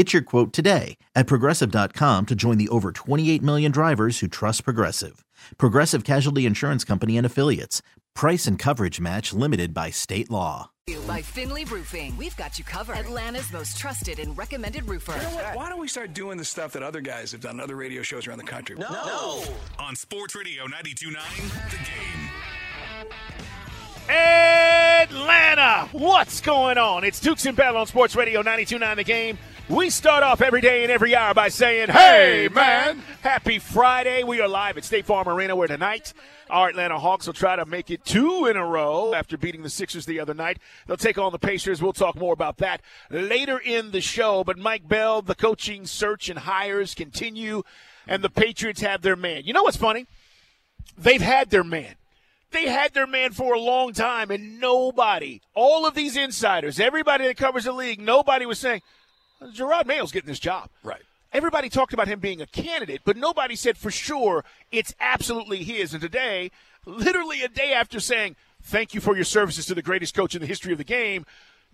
Get your quote today at progressive.com to join the over 28 million drivers who trust Progressive. Progressive Casualty Insurance Company and Affiliates. Price and coverage match limited by state law. By Finley Roofing. We've got you covered. Atlanta's most trusted and recommended roofer. You know what? Why don't we start doing the stuff that other guys have done on other radio shows around the country? No. no. On Sports Radio 92.9, The Game. Atlanta, what's going on? It's Dukes and Bell on Sports Radio 92.9 The Game. We start off every day and every hour by saying, Hey, man, happy Friday. We are live at State Farm Arena where tonight our Atlanta Hawks will try to make it two in a row after beating the Sixers the other night. They'll take on the Pacers. We'll talk more about that later in the show. But Mike Bell, the coaching search and hires continue, and the Patriots have their man. You know what's funny? They've had their man. They had their man for a long time, and nobody, all of these insiders, everybody that covers the league, nobody was saying, Jerod Mayo's getting this job. Right. Everybody talked about him being a candidate, but nobody said for sure it's absolutely his. And today, literally a day after saying, thank you for your services to the greatest coach in the history of the game,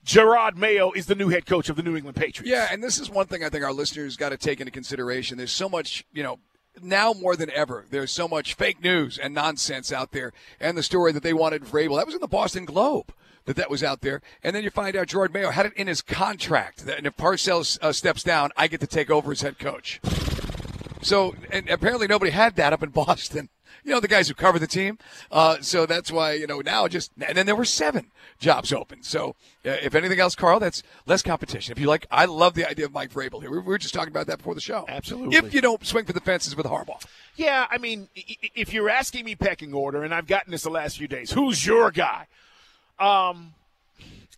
Jerod Mayo is the new head coach of the New England Patriots. Yeah, and this is one thing I think our listeners got to take into consideration. There's so much, you know, now more than ever, there's so much fake news and nonsense out there. And the story that they wanted Vrabel, that was in the Boston Globe that that was out there. And then you find out Jerod Mayo had it in his contract that if Parcells uh, steps down, I get to take over as head coach. So, and apparently nobody had that up in Boston. You know, the guys who cover the team. Uh, so that's why, you know, now just, and then there were seven jobs open. So uh, if anything else, Carl, that's less competition. If you like, I love the idea of Mike Vrabel here. We were just talking about that before the show. Absolutely. If you don't swing for the fences with Harbaugh. Yeah, I mean, if you're asking me pecking order, and I've gotten this the last few days, who's your guy? Um,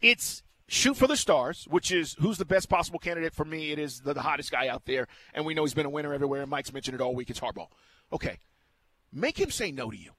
it's shoot for the stars, which is who's the best possible candidate for me. It is the, the, hottest guy out there, and we know he's been a winner everywhere. And Mike's mentioned it all week. It's Harbaugh. Okay, make him say no to you.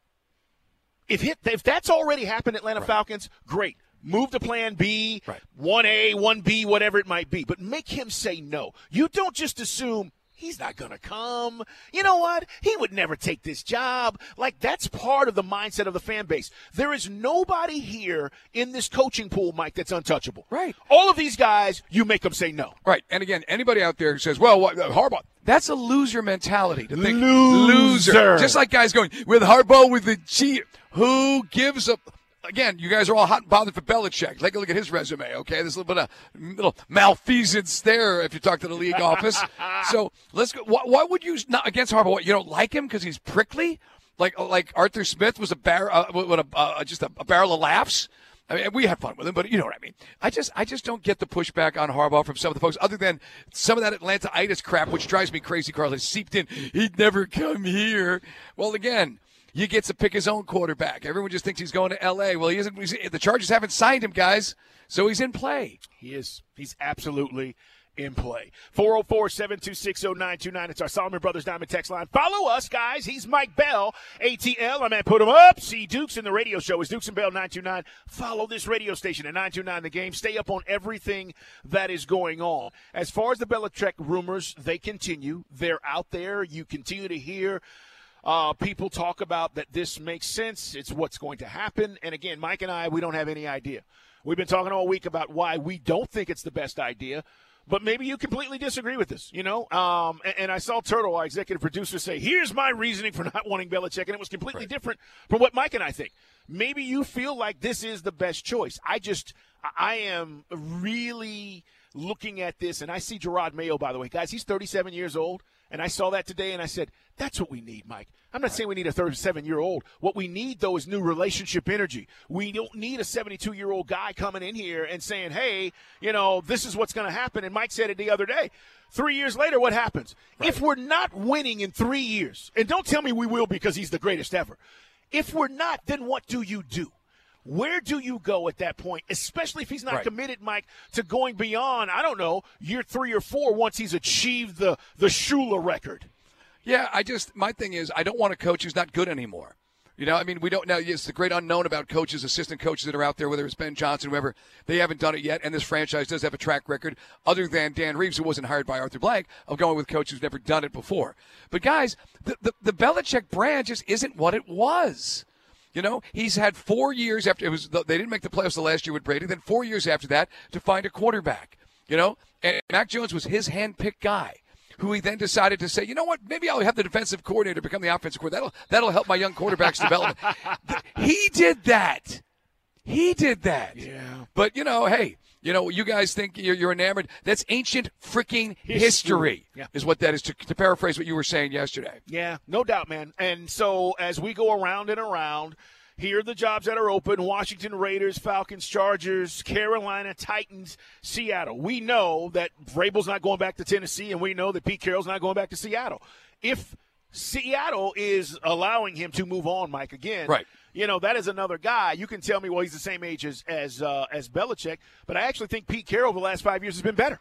If hit, if that's already happened, Atlanta right. Falcons, great. Move to Plan B, one A, one B, whatever it might be. But make him say no. You don't just assume he's not going to come. You know what? He would never take this job. Like, that's part of the mindset of the fan base. There is nobody here in this coaching pool, Mike, that's untouchable. Right. All of these guys, you make them say no. Right. And again, anybody out there who says, well, what, uh, Harbaugh, that's a loser mentality to think loser. loser. Just like guys going with Harbaugh with the G, Who gives a again, you guys are all hot and bothered for Belichick. Take a look at his resume, okay? There's a little bit of little malfeasance there if you talk to the league office. So let's go. Why, why, would you not against Harbaugh? What, you don't like him because he's prickly? Like like Arthur Smith was a bar, uh, what a, uh, just a, a barrel of laughs. I mean, we had fun with him, but you know what I mean. I just, I just don't get the pushback on Harbaugh from some of the folks, other than some of that Atlanta-itis crap, which drives me crazy. Carl has seeped in. He'd never come here. Well, again, he gets to pick his own quarterback. Everyone just thinks he's going to L.A. Well, he isn't. The Chargers haven't signed him, guys, so he's in play. He is. He's absolutely in play. 404 726 0929. It's our Solomon Brothers Diamond text line. Follow us, guys. He's Mike Bell, ATL. I'm at Put 'em Up. See Dukes in the radio show is Dukes and Bell 929. Follow this radio station at 929 The Game. Stay up on everything that is going on. As far as the Belichick rumors, they continue. They're out there. You continue to hear uh, people talk about that this makes sense. It's what's going to happen. And again, Mike and I, we don't have any idea. We've been talking all week about why we don't think it's the best idea. But maybe you completely disagree with this, you know. Um, and, and, I saw Turtle, our executive producer, say, "Here's my reasoning for not wanting Belichick," and it was completely right. different from what Mike and I think. Maybe you feel like this is the best choice. I just, I am really looking at this, and I see Jerod Mayo. By the way, guys, he's 37 years old And I saw that today and I said, that's what we need, Mike. I'm not saying we need a 37 year old. What we need, though, is new relationship energy. We don't need a 72 year old guy coming in here and saying, hey, you know, this is what's going to happen. And Mike said it the other day. Three years later, what happens? Right. If we're not winning in three years, and don't tell me we will because he's the greatest ever. If we're not, then what do you do? Where do you go at that point, especially if he's not right. committed, Mike, to going beyond, I don't know, year three or four once he's achieved the, the Shula record? Yeah, I just, my thing is, I don't want a coach who's not good anymore. You know, I mean, we don't know. It's the great unknown about coaches, assistant coaches that are out there, whether it's Ben Johnson, whoever. They haven't done it yet, and this franchise does have a track record, other than Dan Reeves, who wasn't hired by Arthur Blank, of going with coaches who've never done it before. But guys, the the, the Belichick brand just isn't what it was. You know, he's had four years after it was. They didn't make the playoffs the last year with Brady. Then four years after that to find a quarterback. You know, and Mac Jones was his handpicked guy who he then decided to say, you know what, maybe I'll have the defensive coordinator become the offensive coordinator. That'll that'll help my young quarterback's development. He did that. He did that. Yeah. But you know, hey, you know, you guys think you're, you're enamored. That's ancient freaking history, history yeah. is what that is. To, to paraphrase what you were saying yesterday. Yeah, no doubt, man. And so as we go around and around here are the jobs that are open Washington Raiders, Falcons, Chargers, Carolina, Titans, Seattle. We know that Vrabel's not going back to Tennessee, and we know that Pete Carroll's not going back to Seattle. If Seattle is allowing him to move on, Mike, again, right. You know, that is another guy. You can tell me, well, he's the same age as, as, uh, as Belichick, but I actually think Pete Carroll the last five years has been better.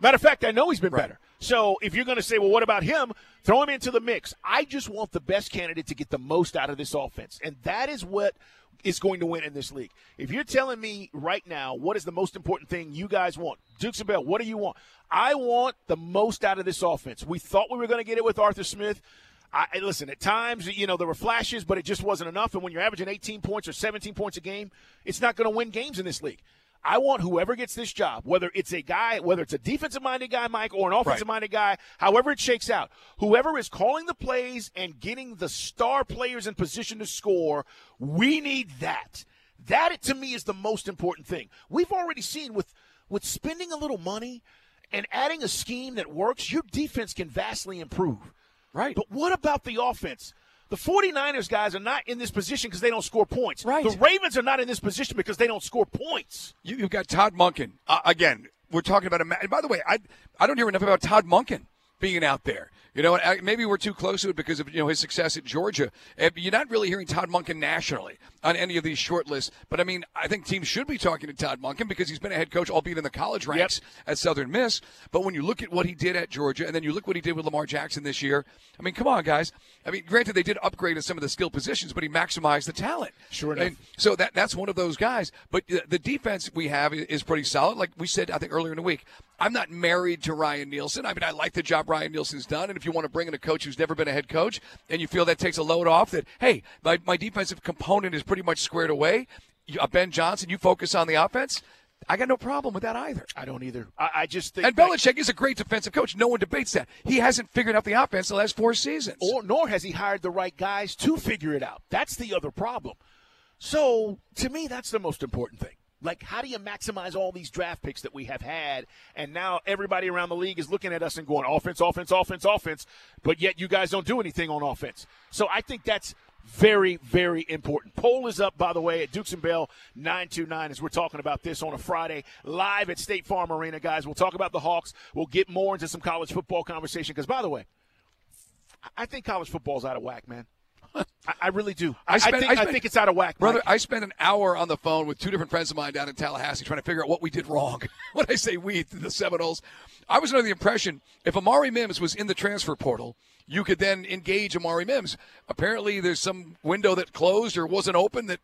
Matter of fact, I know he's been right. better. So if you're going to say, well, what about him? Throw him into the mix. I just want the best candidate to get the most out of this offense. And that is what is going to win in this league. If you're telling me right now what is the most important thing you guys want, Dukes and Bell, what do you want? I want the most out of this offense. We thought we were going to get it with Arthur Smith. I, listen, at times, you know, there were flashes, but it just wasn't enough. And when you're averaging 18 points or 17 points a game, it's not going to win games in this league. I want whoever gets this job, whether it's a guy, whether it's a defensive minded guy, Mike, or an offensive minded guy, however it shakes out, whoever is calling the plays and getting the star players in position to score, we need that. That to me is the most important thing. We've already seen with with spending a little money and adding a scheme that works, your defense can vastly improve. Right. But what about the offense? The 49ers guys are not in this position because they don't score points. Right. The Ravens are not in this position because they don't score points. You, have got Todd Monken. Uh, again, we're talking about a. And by the way, I I don't hear enough about Todd Monken being out there. You know, maybe we're too close to it because of you know his success at Georgia. Eh, you're not really hearing Todd Monken nationally on any of these short lists. But I mean, I think teams should be talking to Todd Monken because he's been a head coach, albeit in the college ranks yep. at Southern Miss. But when you look at what he did at Georgia, and then you look what he did with Lamar Jackson this year, I mean, come on, guys. I mean, granted they did upgrade in some of the skill positions, but he maximized the talent. Sure enough. And so that that's one of those guys. But the defense we have is pretty solid. Like we said, I think earlier in the week, I'm not married to Ryan Nielsen. I mean, I like the job Ryan Nielsen's done, and if you want to bring in a coach who's never been a head coach, and you feel that takes a load off, that hey, my, my defensive component is pretty much squared away. Uh, ben Johnson, you focus on the offense. I got no problem with that either. I don't either. I, I just think. And Belichick is a great defensive coach. No one debates that. He hasn't figured out the offense the last four seasons. Or nor has he hired the right guys to figure it out. That's the other problem. So to me, that's the most important thing. Like, how do you maximize all these draft picks that we have had? And now everybody around the league is looking at us and going, offense, offense, offense, offense, but yet you guys don't do anything on offense. So I think that's very, very important. Poll is up, by the way, at Dukes and Bell 929 as we're talking about this on a Friday live at State Farm Arena, guys. We'll talk about the Hawks. We'll get more into some college football conversation because, by the way, I think college football's out of whack, man. I, really do. I, spent, I, think, I, spent, I, think, it's out of whack, brother. Mike. I spent an hour on the phone with two different friends of mine down in Tallahassee trying to figure out what we did wrong. when I say we, the Seminoles, I was under the impression if Amari Mims was in the transfer portal, you could then engage Amari Mims. Apparently, there's some window that closed or wasn't open. That,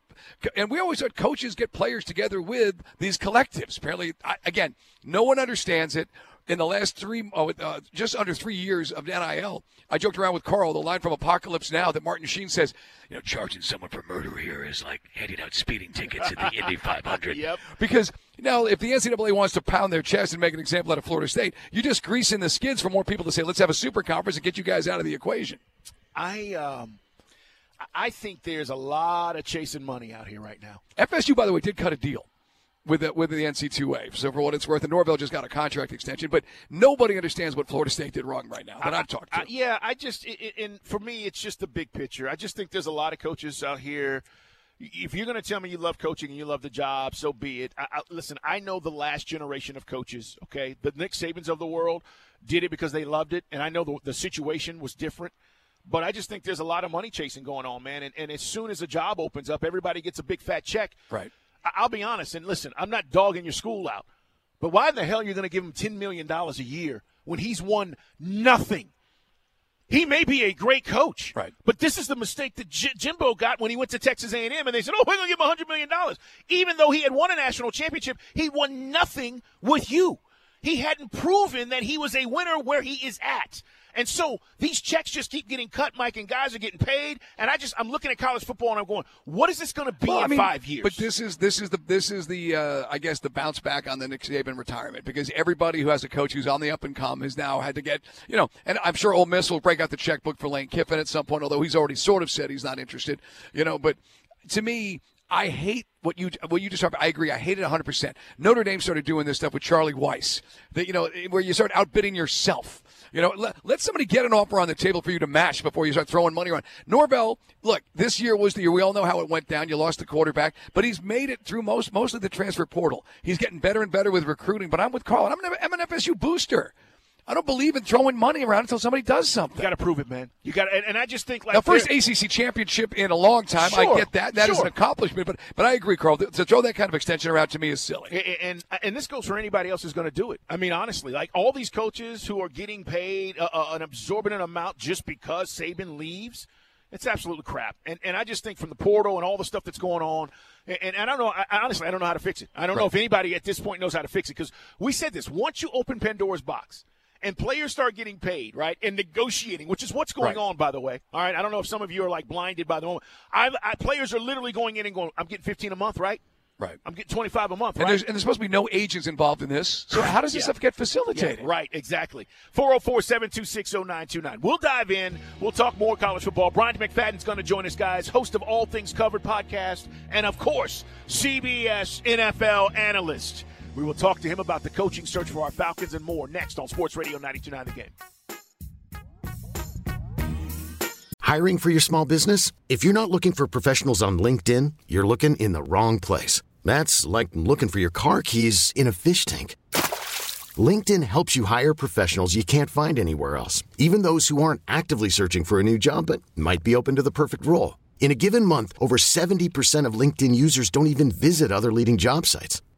and we always had coaches get players together with these collectives. Apparently, again, no one understands it in the last three, oh, uh, just under three years of NIL, I joked around with Carl, the line from Apocalypse Now that Martin Sheen says, you know, charging someone for murder here is like handing out speeding tickets in the Indy 500. yep. Because, now, if the NCAA wants to pound their chest and make an example out of Florida State, you just greasing the skids for more people to say, let's have a super conference and get you guys out of the equation. I, um, I think there's a lot of chasing money out here right now. FSU, by the way, did cut a deal with the, with the NC2A. So for what it's worth, and Norvell just got a contract extension, but nobody understands what Florida State did wrong right now that I, have talked to. I, yeah, I just and for me, it's just the big picture. I just think there's a lot of coaches out here. If you're going to tell me you love coaching and you love the job, so be it. I, I, listen, I know the last generation of coaches. Okay, the Nick Sabans of the world did it because they loved it, and I know the, the situation was different. But I just think there's a lot of money chasing going on, man. And, and as soon as a job opens up, everybody gets a big fat check. Right. I'll be honest, and listen, I'm not dogging your school out, but why in the hell are you going to give him $10 million a year when he's won nothing? He may be a great coach, right? But this is the mistake that J- Jimbo got when he went to Texas A&M, and they said, "Oh, we're going to give him 100 million dollars." Even though he had won a national championship, he won nothing with you. He hadn't proven that he was a winner where he is at. And so these checks just keep getting cut, Mike, and guys are getting paid. And I just I'm looking at college football and I'm going, what is this going to be well, in I mean, five years? But this is this is the this is the uh, I guess the bounce back on the Nick Saban retirement because everybody who has a coach who's on the up and come has now had to get you know, and I'm sure Ole Miss will break out the checkbook for Lane Kiffin at some point, although he's already sort of said he's not interested, you know. But to me, I hate what you what you described. I agree. I hate it 100. percent Notre Dame started doing this stuff with Charlie Weis, that you know, where you start outbidding yourself. You know, let, let somebody get an offer on the table for you to match before you start throwing money around. Norvell, look, this year was the year. We all know how it went down. You lost the quarterback, but he's made it through most most of the transfer portal. He's getting better and better with recruiting. But I'm with Carl. I'm an, I'm an FSU booster. I don't believe in throwing money around until somebody does something. You got to prove it, man. You got, and, and, I just think like the first ACC championship in a long time. Sure, I get that. That sure. is an accomplishment. But but I agree, Carl. To throw that kind of extension around to me is silly. And and, and this goes for anybody else who's going to do it. I mean, honestly, like all these coaches who are getting paid uh, uh, an absorbent amount just because Saban leaves. It's absolutely crap. And and I just think from the portal and all the stuff that's going on, and, and I don't know, I, honestly, I don't know how to fix it. I don't right. know if anybody at this point knows how to fix it because we said this. Once you open Pandora's box, and players start getting paid, right, and negotiating, which is what's going right. on, by the way. All right, I don't know if some of you are like blinded by the moment. I, I, players are literally going in and going, "I'm getting 15 a month, right? Right. I'm getting 25 a month, and right? There's, and there's supposed to be no agents involved in this. So how does this yeah. stuff get facilitated? Yeah, right, exactly. 404-726-0929. We'll dive in. We'll talk more college football. Bryant McFadden's going to join us, guys. Host of All Things Covered podcast, and of course, CBS NFL analyst. We will talk to him about the coaching search for our Falcons and more next on Sports Radio 92.9 The Game. Hiring for your small business? If you're not looking for professionals on LinkedIn, you're looking in the wrong place. That's like looking for your car keys in a fish tank. LinkedIn helps you hire professionals you can't find anywhere else, even those who aren't actively searching for a new job but might be open to the perfect role. In a given month, over 70% of LinkedIn users don't even visit other leading job sites.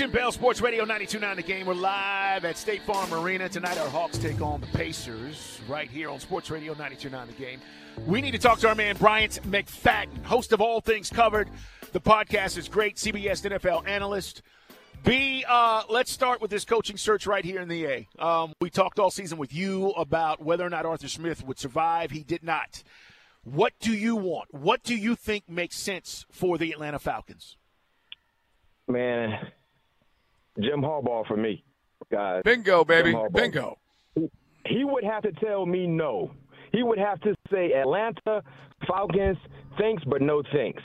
And Bell Sports Radio 92.9 The Game. We're live at State Farm Arena. Tonight our Hawks take on the Pacers right here on Sports Radio 92.9 The Game. We need to talk to our man Bryant McFadden, host of All Things Covered. The podcast is great. CBS NFL analyst. B, uh, let's start with this coaching search right here in the A. Um, we talked all season with you about whether or not Arthur Smith would survive. He did not. What do you want? What do you think makes sense for the Atlanta Falcons? Man, Jim Harbaugh for me, guys. Bingo, baby. Bingo. He would have to tell me no. He would have to say Atlanta Falcons, thanks, but no thanks.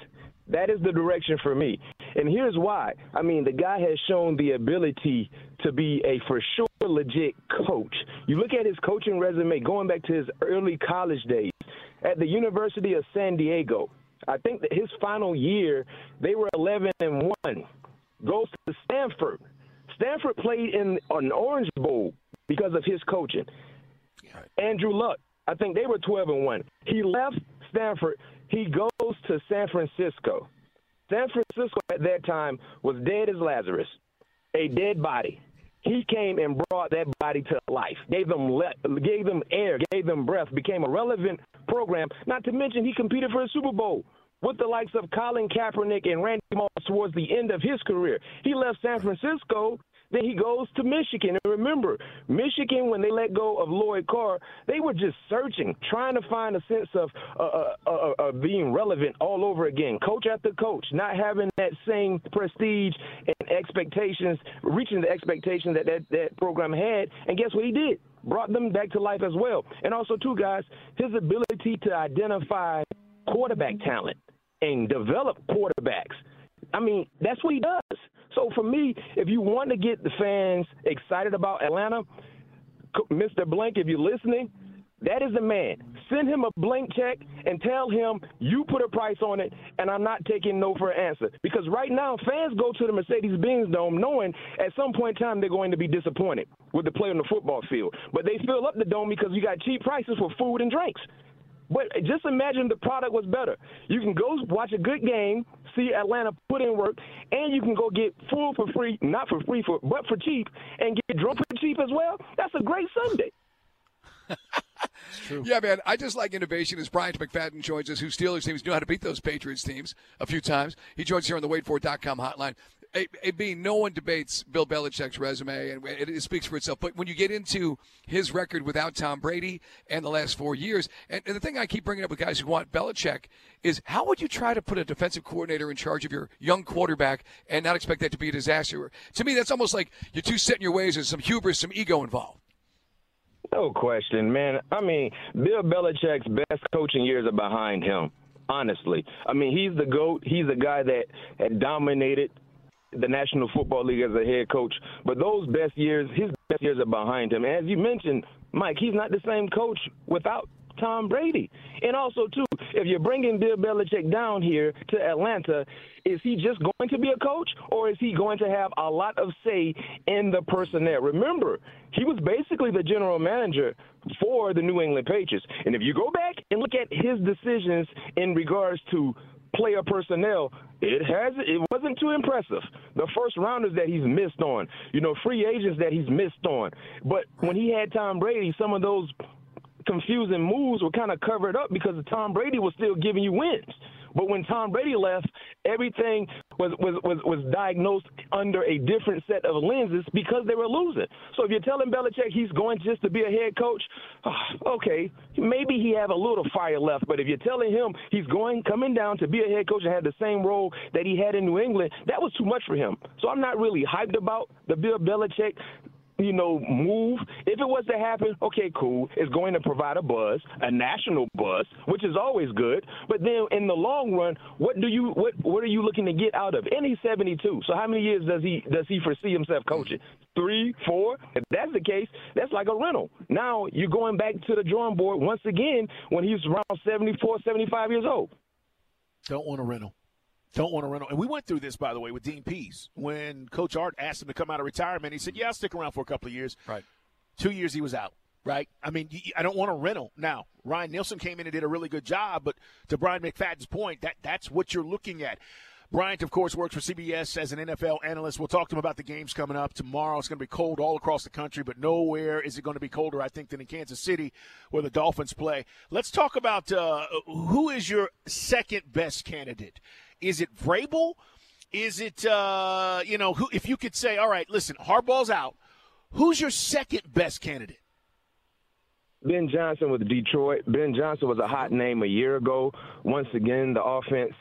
That is the direction for me. And here's why. I mean, the guy has shown the ability to be a for sure legit coach. You look at his coaching resume going back to his early college days at the University of San Diego. I think that his final year, they were 11 and 1. Goes to Stanford Stanford played in an Orange Bowl because of his coaching. Andrew Luck, I think they were 12 and 1. He left Stanford. He goes to San Francisco. San Francisco at that time was dead as Lazarus, a dead body. He came and brought that body to life, gave them le- gave them air, gave them breath, became a relevant program. Not to mention he competed for a Super Bowl with the likes of Colin Kaepernick and Randy Moss towards the end of his career. He left San Francisco then he goes to Michigan. And remember, Michigan, when they let go of Lloyd Carr, they were just searching, trying to find a sense of uh, uh, uh, uh, being relevant all over again. Coach after coach, not having that same prestige and expectations, reaching the expectations that that, that program had. And guess what he did? Brought them back to life as well. And also, too, guys, his ability to identify quarterback talent and develop quarterbacks. I mean, that's what he does. So for me, if you want to get the fans excited about Atlanta, Mr. Blank, if you're listening, that is the man. Send him a blank check and tell him you put a price on it, and I'm not taking no for an answer. Because right now, fans go to the Mercedes-Benz Dome knowing at some point in time they're going to be disappointed with the play on the football field. But they fill up the dome because you got cheap prices for food and drinks. But just imagine the product was better. You can go watch a good game, see Atlanta put in work, and you can go get food for free, not for free, for but for cheap, and get drunk for cheap as well. That's a great Sunday. Yeah, man. I just like innovation. As Bryant McFadden joins us, who Steelers teams know how to beat those Patriots teams a few times. He joins here on the WadeFord.com hotline. A, B, no one debates Bill Belichick's resume, and it, it, speaks for itself. But when you get into his record without Tom Brady and the last four years, and, and the thing I keep bringing up with guys who want Belichick is how would you try to put a defensive coordinator in charge of your young quarterback and not expect that to be a disaster? To me, that's almost like you're too set in your ways. There's some hubris, some ego involved. No question, man. I mean, Bill Belichick's best coaching years are behind him. Honestly, I mean, he's the goat. He's the guy that had dominated the National Football League as a head coach. But those best years, his best years are behind him. As you mentioned, Mike, he's not the same coach without Tom Brady. And also, too, if you're bringing Bill Belichick down here to Atlanta, is he just going to be a coach or is he going to have a lot of say in the personnel? Remember, he was basically the general manager for the New England Patriots. And if you go back and look at his decisions in regards to player personnel, it has it wasn't too impressive. The first rounders that he's missed on, you know, free agents that he's missed on. But when he had Tom Brady, some of those confusing moves were kind of covered up because Tom Brady was still giving you wins. But when Tom Brady left, everything was, was, was, was diagnosed under a different set of lenses because they were losing. So if you're telling Belichick he's going just to be a head coach, ah, okay, maybe he have a little fire left. But if you're telling him he's going coming down to be a head coach and had the same role that he had in New England, that was too much for him. So I'm not really hyped about the Bill Belichick you know, move. If it was to happen, okay, cool. It's going to provide a buzz, a national buzz, which is always good. But then in the long run, what do you what what are you looking to get out of? And he's 72. So how many years does he does he foresee himself coaching? Three, four? If that's the case, that's like a rental. Now you're going back to the drawing board once again when he's around 74, 75 years old. Don't want a rental don't want to run. And we went through this, by the way, with Dean Pees When Coach Art asked him to come out of retirement, he said, "Yeah, I'll stick around for a couple of years." Right. Two years he was out. Right. I mean, I don't want a rental now. Ryan Nielsen came in and did a really good job, but to Bryant McFadden's point, that that's what you're looking at. Bryant, of course, works for CBS as an NFL analyst. We'll talk to him about the games coming up tomorrow. It's going to be cold all across the country, but nowhere is it going to be colder, I think, than in Kansas City, where the Dolphins play. Let's talk about uh, who is your second best candidate. Is it Vrabel? Is it uh, you know who? If you could say, all right, listen, Harbaugh's out. Who's your second best candidate? Ben Johnson with Detroit. Ben Johnson was a hot name a year ago. Once again, the offense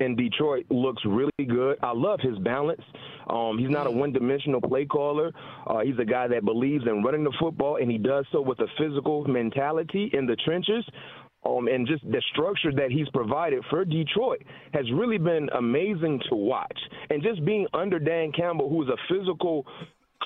in Detroit looks really good. I love his balance. Um, he's not a one-dimensional play caller. Uh, he's a guy that believes in running the football, and he does so with a physical mentality in the trenches. Um, and just the structure that he's provided for Detroit has really been amazing to watch. And just being under Dan Campbell, who's a physical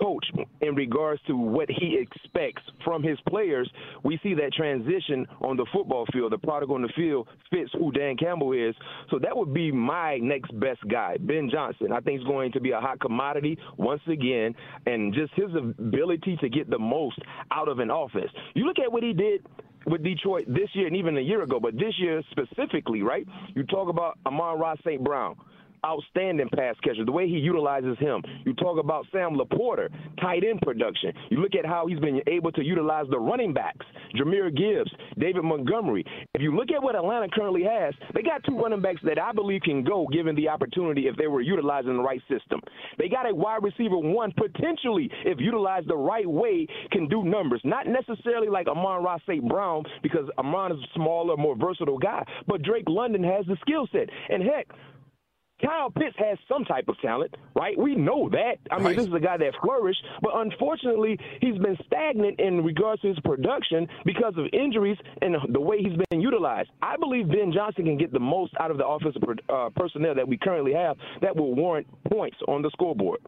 coach in regards to what he expects from his players, we see that transition on the football field. The product on the field fits who Dan Campbell is. So that would be my next best guy, Ben Johnson. I think he's going to be a hot commodity once again, and just his ability to get the most out of an offense. You look at what he did with Detroit this year and even a year ago, but this year specifically, right? You talk about Amon-Ra St. Brown outstanding pass catcher, the way he utilizes him. You talk about Sam LaPorta, tight end production. You look at how he's been able to utilize the running backs, Jahmyr Gibbs, David Montgomery. If you look at what Atlanta currently has, they got two running backs that I believe can go given the opportunity if they were utilizing the right system. They got a wide receiver one potentially, if utilized the right way, can do numbers. Not necessarily like Amon-Ra St. Brown because Amon is a smaller, more versatile guy, but Drake London has the skill set. And heck, Kyle Pitts has some type of talent, right? We know that. I mean, this is a guy that flourished, but unfortunately, he's been stagnant in regards to his production because of injuries and the way he's been utilized. I believe Ben Johnson can get the most out of the offensive uh, personnel that we currently have that will warrant points on the scoreboard.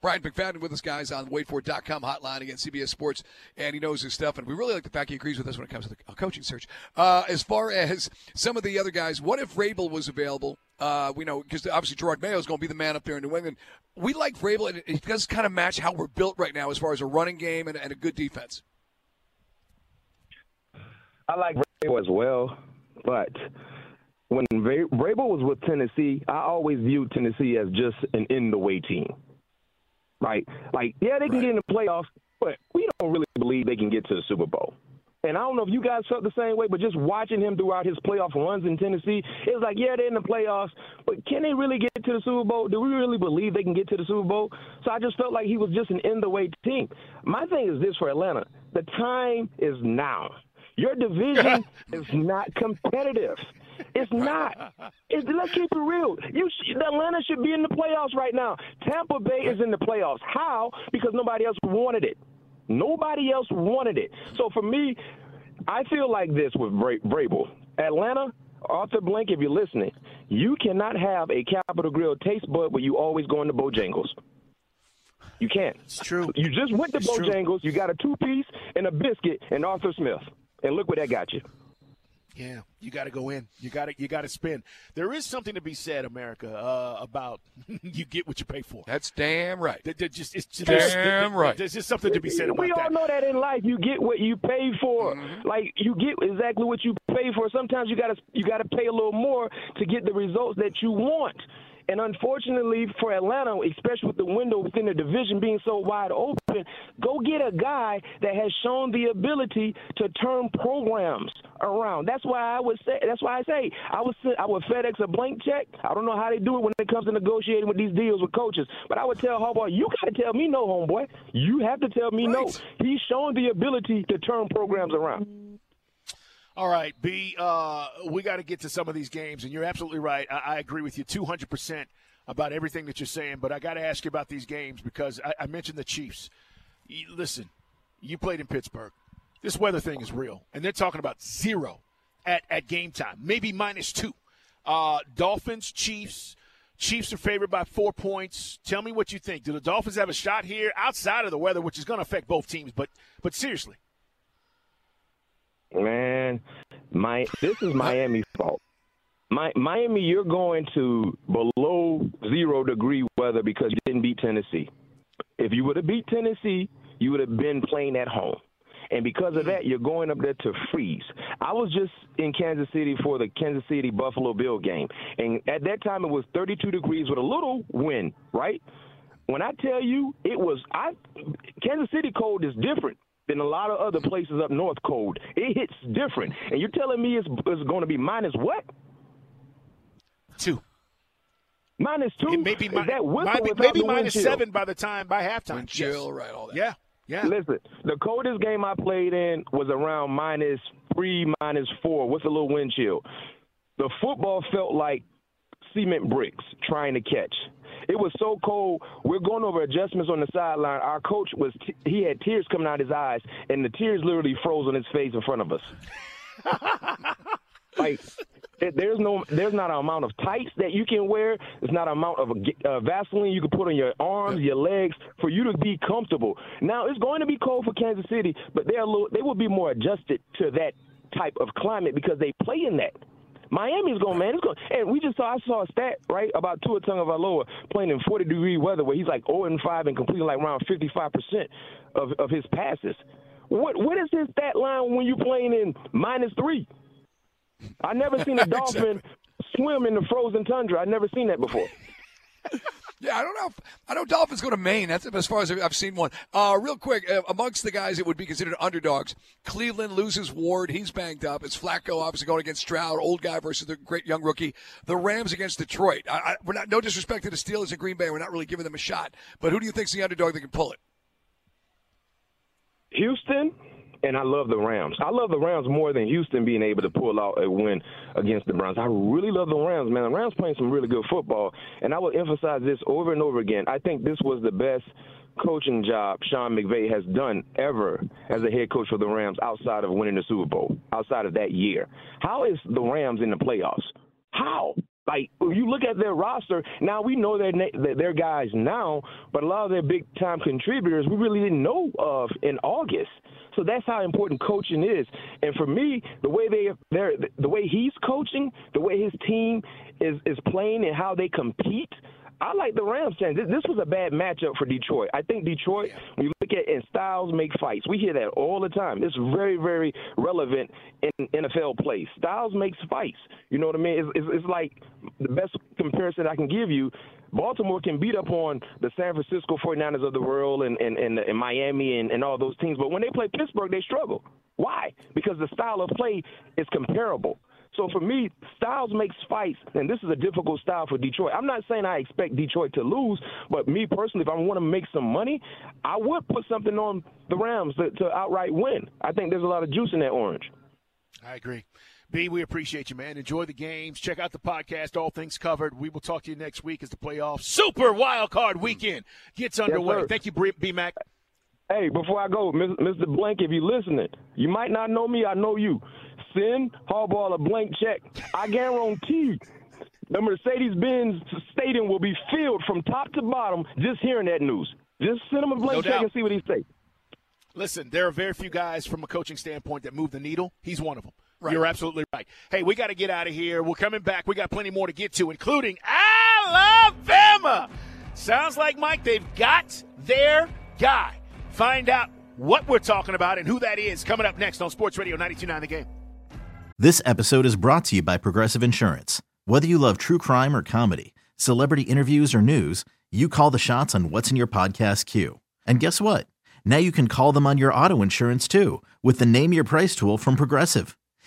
Bryant McFadden with us, guys, on the waitfor.com hotline against CBS Sports, and he knows his stuff. And we really like the fact he agrees with us when it comes to the coaching search. Uh, as far as some of the other guys, what if Vrabel was available? Uh, we know because obviously Jerod Mayo is going to be the man up there in New England. We like Vrabel, and it does kind of match how we're built right now as far as a running game and, and a good defense. I like Vrabel as well, but when Vrabel was with Tennessee, I always viewed Tennessee as just an in the way team. Right? Like, yeah, they can right. get in the playoffs, but we don't really believe they can get to the Super Bowl. And I don't know if you guys felt the same way, but just watching him throughout his playoff runs in Tennessee, it was like, yeah, they're in the playoffs, but can they really get to the Super Bowl? Do we really believe they can get to the Super Bowl? So I just felt like he was just an in the way team. My thing is this for Atlanta the time is now. Your division is not competitive. It's not. It's, let's keep it real. You, Atlanta should be in the playoffs right now. Tampa Bay is in the playoffs. How? Because nobody else wanted it. Nobody else wanted it. So for me, I feel like this with Bra- Vrabel. Atlanta, Arthur Blank, if you're listening, you cannot have a Capital Grille taste bud but you always going to Bojangles. You can't. It's true. You just went to it's Bojangles. True. You got a two piece and a biscuit and Arthur Smith. And look what that got you. Yeah, you got to go in. You got to you got to spend. There is something to be said, America, uh, about you get what you pay for. That's damn right. There, just, it's just, damn right. There's just something to be said about we that. We all know that in life, you get what you pay for. Mm-hmm. Like you get exactly what you pay for. Sometimes you got to you got to pay a little more to get the results that you want. And unfortunately for Atlanta, especially with the window within the division being so wide open, go get a guy that has shown the ability to turn programs around. That's why I would say. That's why I say I would I would FedEx a blank check. I don't know how they do it when it comes to negotiating with these deals with coaches, but I would tell Harbaugh, you got to tell me no, homeboy. You have to tell me right. no. He's shown the ability to turn programs around. All right, B, uh, we got to get to some of these games, and you're absolutely right. I, I agree with you 200% about everything that you're saying, but I got to ask you about these games because I, I mentioned the Chiefs. You, listen, you played in Pittsburgh. This weather thing is real, and they're talking about zero at, at game time, maybe minus two. Uh, Dolphins, Chiefs. Chiefs are favored by four points. Tell me what you think. Do the Dolphins have a shot here outside of the weather, which is going to affect both teams? But but seriously, Man, my this is Miami's fault. My, Miami, you're going to below zero degree weather because you didn't beat Tennessee. If you would have beat Tennessee, you would have been playing at home. And because of mm-hmm. that, you're going up there to freeze. I was just in Kansas City for the Kansas City Buffalo Bill game. And at that time, it was 32 degrees with a little wind, right? When I tell you it was, I Kansas City cold is different than a lot of other places up north cold. It hits different. And you're telling me it's, it's going to be minus what? Two. Minus two. It may be, mi- that maybe, maybe minus seven by the time by halftime. Wind chill, yes. right? All that. Yeah. Yeah. Listen, the coldest game I played in was around minus three, minus four with a little wind chill. The football felt like cement bricks trying to catch. It was so cold. We're going over adjustments on the sideline. Our coach was t- he had tears coming out of his eyes, and the tears literally froze on his face in front of us. like there's no there's not an amount of tights that you can wear. There's not an amount of uh, Vaseline you can put on your arms, your legs for you to be comfortable. Now it's going to be cold for Kansas City, but they're a little, they will be more adjusted to that type of climate because they play in that. Miami's going, man. It's going, and we just saw. I saw a stat right about Tua Tagovailoa playing in 40 degree weather where he's like 0 and 5 and completing like around 55 percent of of his passes. What what is his stat line when you're playing in minus three? I never seen a dolphin swim in the frozen tundra. I never seen that before. Yeah, I don't know. If, I know Dolphins go to Maine. That's as far as I've seen one. Uh, real quick, uh, amongst the guys that would be considered underdogs, Cleveland loses Ward. He's banged up. It's Flacco obviously going against Stroud, old guy versus the great young rookie. The Rams against Detroit. I, I, we're not no disrespect to the Steelers and Green Bay. We're not really giving them a shot. But who do you think's the underdog that can pull it? Houston and I love the Rams. I love the Rams more than Houston being able to pull out a win against the Browns. I really love the Rams, man. The Rams playing some really good football, and I will emphasize this over and over again. I think this was the best coaching job Sean McVay has done ever as a head coach for the Rams outside of winning the Super Bowl, outside of that year. How is the Rams in the playoffs? How? Like if you look at their roster now, we know their their guys now, but a lot of their big time contributors we really didn't know of in August. So that's how important coaching is. And for me, the way they they're the way he's coaching, the way his team is is playing, and how they compete. I like the Rams chance. This was a bad matchup for Detroit. I think Detroit, when you look at and styles make fights. We hear that all the time. It's very, very relevant in NFL play. Styles makes fights. You know what I mean? It's, it's, it's like the best comparison I can give you Baltimore can beat up on the San Francisco 49ers of the world and, and, and, and Miami and, and all those teams, but when they play Pittsburgh, they struggle. Why? Because the style of play is comparable. So for me, styles makes fights, and this is a difficult style for Detroit. I'm not saying I expect Detroit to lose, but me personally, if I want to make some money, I would put something on the Rams to, to outright win. I think there's a lot of juice in that orange. I agree. B, we appreciate you, man. Enjoy the games. Check out the podcast, All Things Covered. We will talk to you next week as the playoff Super Wild Card Weekend gets underway. Yes, Thank you, B Mac. Hey, before I go, Mr. Blank, if you're listening, you might not know me. I know you. Send Harbaugh a blank check. I guarantee the Mercedes-Benz Stadium will be filled from top to bottom just hearing that news. Just send him a blank No check doubt. and see what he says. Listen, there are very few guys from a coaching standpoint that move the needle. He's one of them. Right. You're absolutely right. Hey, we got to get out of here. We're coming back. We got plenty more to get to, including Alabama. Sounds like, Mike, they've got their guy. Find out what we're talking about and who that is coming up next on Sports Radio 92.9 The Game. This episode is brought to you by Progressive Insurance. Whether you love true crime or comedy, celebrity interviews or news, you call the shots on what's in your podcast queue. And guess what? Now you can call them on your auto insurance too with the Name Your Price tool from Progressive.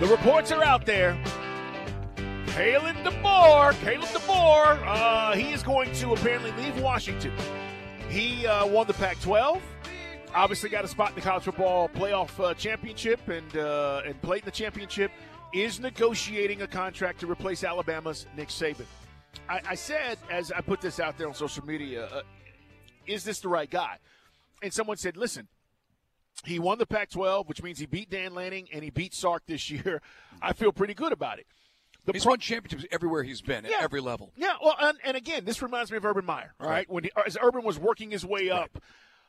The reports are out there. Kalen DeBoer, Kalen DeBoer, uh, he is going to apparently leave Washington. He uh, won the Pac-12. Obviously, got a spot in the college football playoff uh, championship and uh, and played in the championship. Is negotiating a contract to replace Alabama's Nick Saban. I, I said as I put this out there on social media, uh, is this the right guy? And someone said, listen, he won the Pac 12, which means he beat Dan Lanning and he beat Sark this year. I feel pretty good about it. The he's pro- won championships everywhere he's been, yeah. at every level. Yeah, well, and, and, again, this reminds me of Urban Meyer, all right? right? When he, as Urban was working his way up right.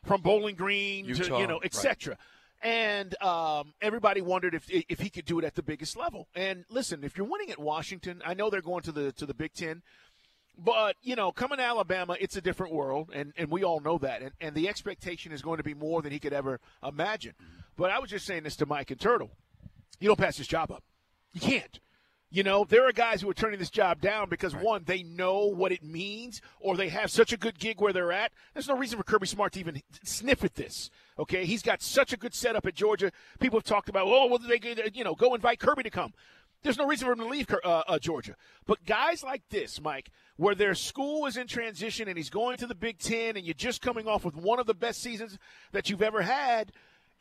from Bowling Green Utah, to, you know, etc. Right. And um, everybody wondered if if he could do it at the biggest level. And listen, if you're winning at Washington, I know they're going to the to the Big Ten. But, you know, coming to Alabama, it's a different world, and, and we all know that. And, and the expectation is going to be more than he could ever imagine. But I was just saying this to Mike and Turtle. You don't pass this job up. You can't. You know, there are guys who are turning this job down because, right. one, they know what it means or they have such a good gig where they're at. There's no reason for Kirby Smart to even sniff at this. Okay? He's got such a good setup at Georgia. People have talked about, oh, well, they, you know, go invite Kirby to come. There's no reason for him to leave uh, uh, Georgia. But guys like this, Mike, where their school is in transition and he's going to the Big Ten and you're just coming off with one of the best seasons that you've ever had,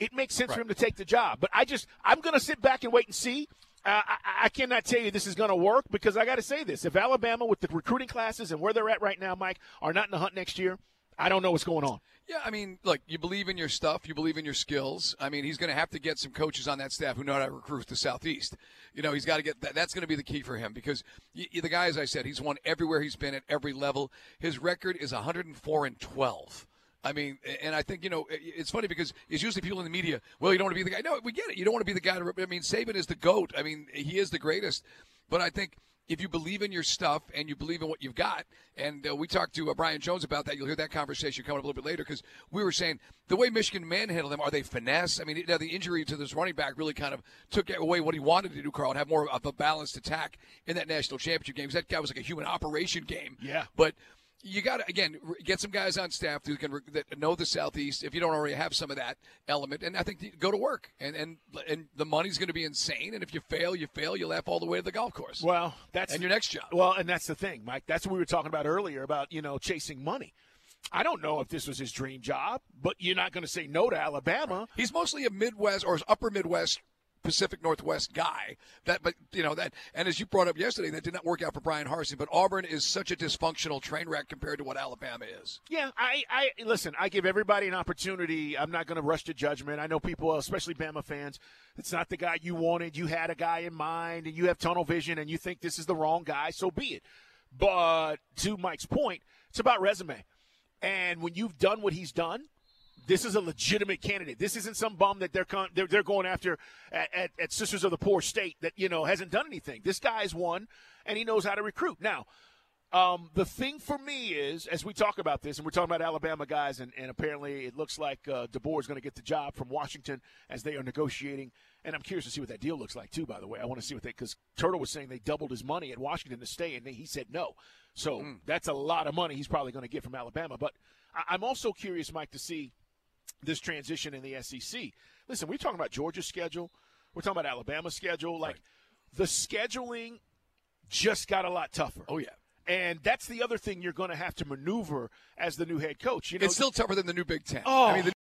it makes sense right. for him to take the job. But I just, I'm going to sit back and wait and see. Uh, I, I, cannot tell you this is going to work because I got to say this. If Alabama, with the recruiting classes and where they're at right now, Mike, are not in the hunt next year, I don't know what's going on. Yeah, I mean, look, you believe in your stuff, you believe in your skills. I mean, he's going to have to get some coaches on that staff who know how to recruit the Southeast. You know, he's got to get that. That's going to be the key for him because the guy, as I said, he's won everywhere he's been at every level. His record is 104 and 12. I mean, and I think you know it's funny because it's usually people in the media. Well, you don't want to be the guy. No, we get it. You don't want to be the guy. To, I mean, Saban is the goat. I mean, he is the greatest. But I think if you believe in your stuff and you believe in what you've got, and uh, we talked to uh, Brian Jones about that. You'll hear that conversation coming up a little bit later because we were saying the way Michigan manhandled them, are they finesse? I mean, you know, the injury to this running back really kind of took away what he wanted to do, Carl, and have more of a balanced attack in that national championship game. That guy was like a human operation game. Yeah. But you got to again get some guys on staff who can that know the southeast. If you don't already have some of that element, and I think go to work, and and and the money's going to be insane. And if you fail, you fail. You laugh all the way to the golf course. Well, that's and your next job. Well, and that's the thing, Mike. That's what we were talking about earlier about you know chasing money. I don't know if this was his dream job, but you're not going to say no to Alabama. He's mostly a Midwest or upper Midwest Pacific Northwest guy. That, but you know that, and as you brought up yesterday, that did not work out for Bryan Harsin. But Auburn is such a dysfunctional train wreck compared to what Alabama is. Yeah, I, I listen. I give everybody an opportunity. I'm not going to rush to judgment. I know people, especially Bama fans, it's not the guy you wanted. You had a guy in mind, and you have tunnel vision, and you think this is the wrong guy. So be it. But to Mike's point, it's about resume. And when you've done what he's done, this is a legitimate candidate. This isn't some bum that they're con- they're, they're going after at, at, at, Sisters of the Poor State that you know hasn't done anything. This guy's won, and he knows how to recruit. Now, um, the thing for me is, as we talk about this, and we're talking about Alabama guys, and, and apparently it looks like uh, DeBoer is going to get the job from Washington as they are negotiating. And I'm curious to see what that deal looks like too. By the way, I want to see what they because Turtle was saying they doubled his money at Washington to stay, and he said no. So mm. that's a lot of money he's probably going to get from Alabama. But I, I'm also curious, Mike, to see this transition in the SEC. Listen, we're talking about Georgia's schedule. We're talking about Alabama's schedule. Like right. the scheduling just got a lot tougher. Oh yeah. And that's the other thing you're going to have to maneuver as the new head coach. You know, it's still tougher than the new Big Ten. Oh, I mean, the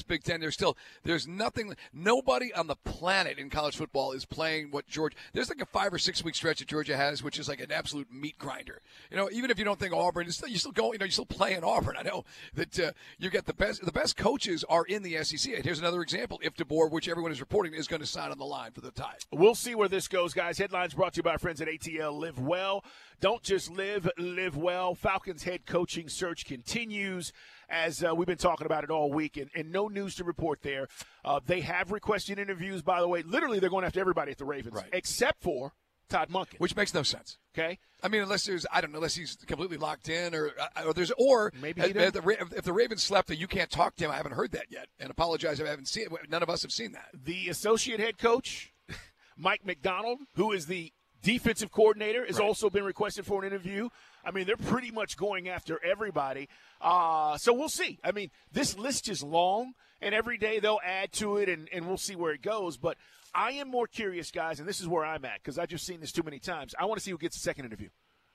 Big Ten. There's still there's nothing. Nobody on the planet in college football is playing what Georgia. There's like a five or six week stretch that Georgia has, which is like an absolute meat grinder. You know, even if you don't think Auburn still, you're still going. You know, you're still playing Auburn. I know that uh, you get the best. The best coaches are in the SEC. And Here's another example. If DeBoer, which everyone is reporting, is going to sign on the line for the Tide. We'll see where this goes, guys. Headlines brought to you by our friends at ATL. Live well. Don't just live. Live well. Falcons head coaching search continues as uh, we've been talking about it all week, and, and no news to report there. Uh, they have requested interviews, by the way. Literally, they're going after everybody at the Ravens, right. except for Todd Monken, which makes no sense. Okay, I mean, unless there's, I don't know, unless he's completely locked in, or, uh, or there's, or maybe if, if, the, if the Ravens slept that you can't talk to him. I haven't heard that yet, and apologize if I haven't seen it. None of us have seen that. The associate head coach, Mike Macdonald, who is the defensive coordinator, has right. also been requested for an interview. I mean, they're pretty much going after everybody. Uh, so we'll see. I mean, this list is long, and every day they'll add to it, and, and we'll see where it goes. But I am more curious, guys, and this is where I'm at because I've just seen this too many times. I want to see who gets a second interview.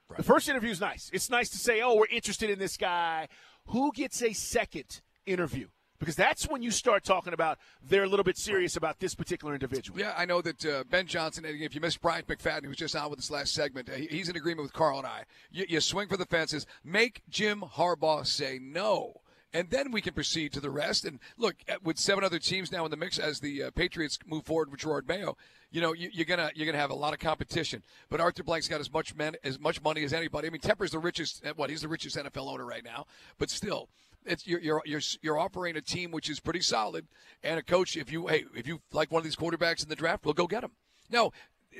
Right. The first interview is nice. It's nice to say, oh, we're interested in this guy. Who gets a second interview? Because that's when you start talking about they're a little bit serious about this particular individual. Yeah, I know that uh, Ben Johnson. If you missed Bryant McFadden, who was just on with this last segment, uh, he's in agreement with Carl and I. You, you swing for the fences. Make Jim Harbaugh say no. and then we can proceed to the rest. And look, uh, with seven other teams now in the mix as the uh, Patriots move forward with Jerod Mayo, you know you, are gonna you're gonna have a lot of competition. But Arthur Blank's got as much men, as much money as anybody. I mean, Tepper's the richest. uh, What he's the richest NFL owner right now, but still. It's, you're, you're you're you're offering a team which is pretty solid, and a coach. If you hey, if you like one of these quarterbacks in the draft, we'll go get him. No,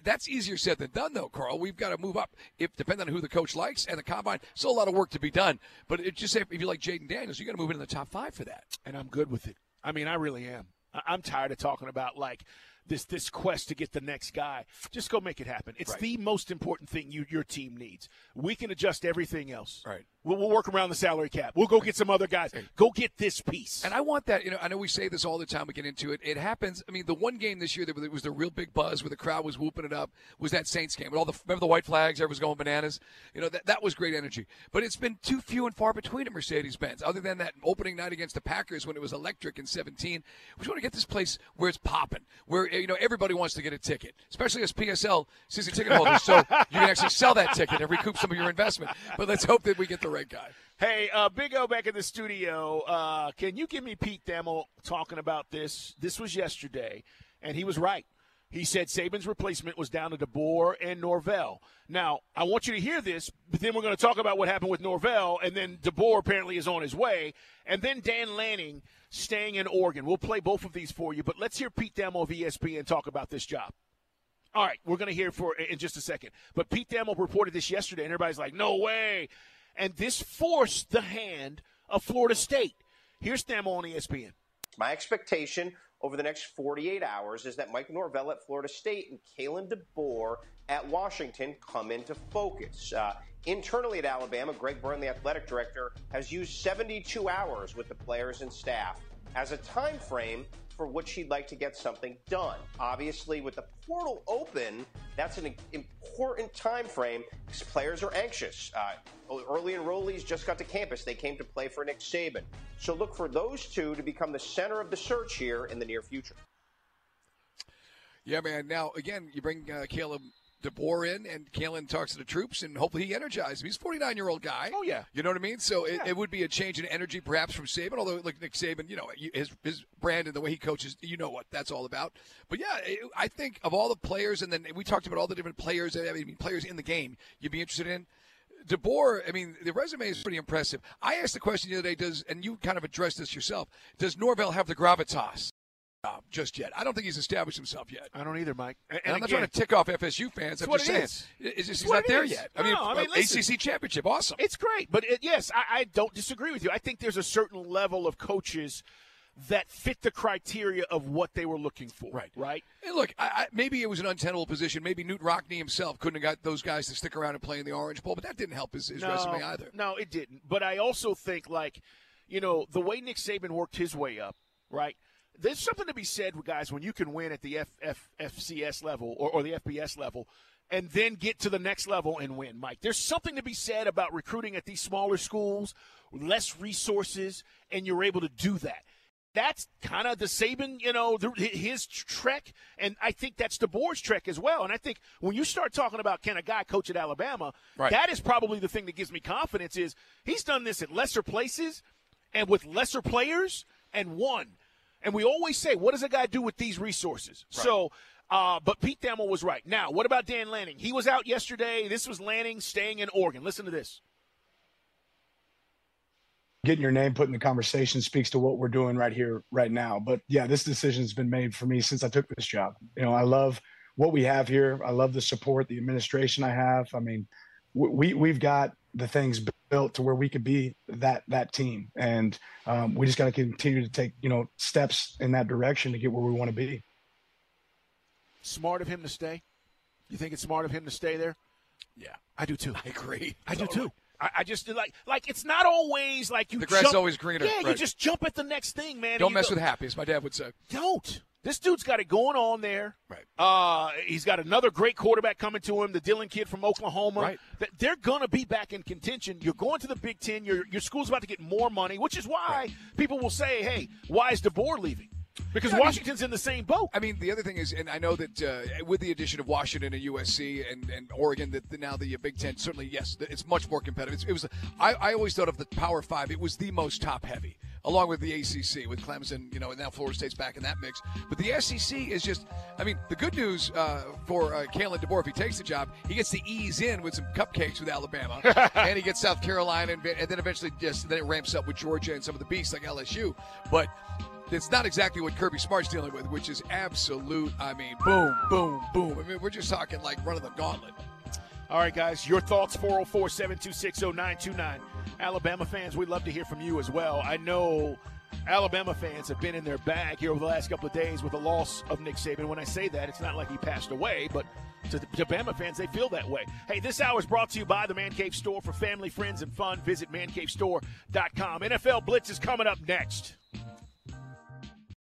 that's easier said than done, though, Carl. We've got to move up, if depending on who the coach likes and the combine. Still a lot of work to be done. But it just if you like Jayden Daniels, you got to move into the top five for that. And I'm good with it. I mean, I really am. I'm tired of talking about like this this quest to get the next guy. Just go make it happen. It's Right. the most important thing you your team needs. We can adjust everything else. Right. We'll, we'll work around the salary cap. We'll go get some other guys. Go get this piece. And I want that. You know, I know we say this all the time. We get into it. It happens. I mean, the one game this year that was the real big buzz, where the crowd was whooping it up, was that Saints game. With all the remember the white flags, everyone was going bananas. You know, that that was great energy. But it's been too few and far between at Mercedes Benz. Other than that opening night against the Packers when it was electric in 17, we just want to get this place where it's popping, where you know everybody wants to get a ticket, especially as PSL season ticket holders. So you can actually sell that ticket and recoup some of your investment. But let's hope that we get the right guy. Hey, uh, Big O back in the studio. Uh, can you give me Pete Thamel talking about this? This was yesterday, and he was right. He said Saban's replacement was down to DeBoer and Norvell. Now, I want you to hear this, but then we're going to talk about what happened with Norvell, and then DeBoer apparently is on his way, and then Dan Lanning staying in Oregon. We'll play both of these for you, but let's hear Pete Thamel of ESPN talk about this job. All right, we're going to hear for in just a second. But Pete Thamel reported this yesterday, and everybody's like, "No way!" And this forced the hand of Florida State. Here's Thamel on ESPN. My expectation over the next 48 hours is that Mike Norvell at Florida State and Kalen DeBoer at Washington come into focus. Uh, internally at Alabama, Greg Byrne, the athletic director, has used 72 hours with the players and staff as a time frame for which he'd like to get something done. Obviously, with the portal open, that's an important time frame because players are anxious. Uh, early enrollees just got to campus; they came to play for Nick Saban. So look for those two to become the center of the search here in the near future. Yeah, man. Now, again, you bring uh, Caleb DeBoer in, and Kalen talks to the troops, and hopefully he energizes him. He's a 49 year old guy. Oh, yeah. You know what I mean? So it, it would be a change in energy, perhaps, from Saban, although, like Nick Saban, you know, his, his brand and the way he coaches, you know what that's all about. But yeah, it- I think of all the players, and then we talked about all the different players, I mean, players in the game you'd be interested in. DeBoer, I mean, the resume is pretty impressive. I asked the question the other day, does, and you kind of addressed this yourself, does Norvell have the gravitas? Just yet. I don't think he's established himself yet. I don't either, Mike. And, And I'm not again, trying to tick off FSU fans. I'm just saying, is. it's just he's not it there is. yet. I mean, I mean, listen. ACC championship, awesome. It's great, but it, yes, I, I don't disagree with you. I think there's a certain level of coaches that fit the criteria of what they were looking for. Right. Right. Hey, look, I, I, maybe it was an untenable position. Maybe Knute Rockne himself couldn't have got those guys to stick around and play in the Orange Bowl, but that didn't help his, his no, resume either. No, it didn't. But I also think, like, you know, the way Nick Saban worked his way up, right? There's something to be said, guys, when you can win at the F, F, FCS level or, or the FBS level and then get to the next level and win, Mike. There's something to be said about recruiting at these smaller schools, less resources, and you're able to do that. That's kind of the Saban, you know, the, his trek, and I think that's DeBoer's trek as well. And I think when you start talking about can a guy coach at Alabama, Right. that is probably the thing that gives me confidence. Is he's done this at lesser places and with lesser players and won. And we always say, what does a guy do with these resources? So, uh, but Pete Thamel was right. Now, what about Dan Lanning? He was out yesterday. This was Lanning staying in Oregon. Listen to this. getting your name put in the conversation speaks to what we're doing right here, right now. But yeah, this decision has been made for me since I took this job. You know, I love what we have here. I love the support, the administration I have. I mean, we we've got the things built to where we could be that that team, and um, we just got to continue to take you know steps in that direction to get where we want to be. Smart of him to stay. You think it's smart of him to stay there? Yeah, I do too. I agree. I do too. I, I just like like it's not always like you. The grass is jump- always greener, Yeah, you just jump at the next thing, man. Don't mess go- with happy, as my dad would say. Don't. This dude's got it going on there. Right. Uh, he's got another great quarterback coming to him, the Dillon kid from Oklahoma. Right. They're going to be back in contention. You're going to the Big Ten. Your your school's about to get more money, which is why people will say, "Hey, why is DeBoer leaving?" Because I mean- Washington's in the same boat. I mean, the other thing is, and I know that uh, with the addition of Washington and USC and, and Oregon, that the, now the Big Ten, certainly, yes, it's much more competitive. It's, it was, I, I always thought of the Power Five, it was the most top heavy, along with the ACC, with Clemson, you know, and now Florida State's back in that mix. But the SEC is just, I mean, the good news uh, for uh, Kalen DeBoer, if he takes the job, he gets to ease in with some cupcakes with Alabama, and he gets South Carolina, and, and then eventually just then it ramps up with Georgia and some of the beasts like LSU. But it's not exactly what Kirby Smart's dealing with, which is absolute. I mean, boom, boom, boom. I mean, we're just talking like running the gauntlet. All right, guys, your thoughts 404 726 0929. Alabama fans, we'd love to hear from you as well. I know Alabama fans have been in their bag here over the last couple of days with the loss of Nick Saban. When I say that, it's not like he passed away, but to, to Bama fans, they feel that way. Hey, this hour is brought to you by the Man Cave Store for family, friends, and fun. Visit mancavestore.com. NFL Blitz is coming up next.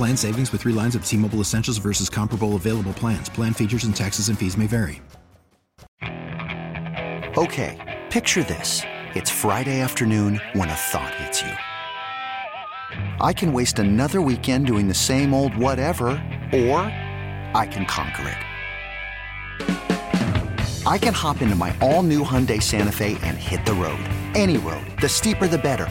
Plan savings with three lines of T Mobile Essentials versus comparable available plans. Plan features and taxes and fees may vary. Okay, picture this. It's Friday afternoon when a thought hits you. I can waste another weekend doing the same old whatever, or I can conquer it. I can hop into my all new Hyundai Santa Fe and hit the road. Any road. The steeper, the better.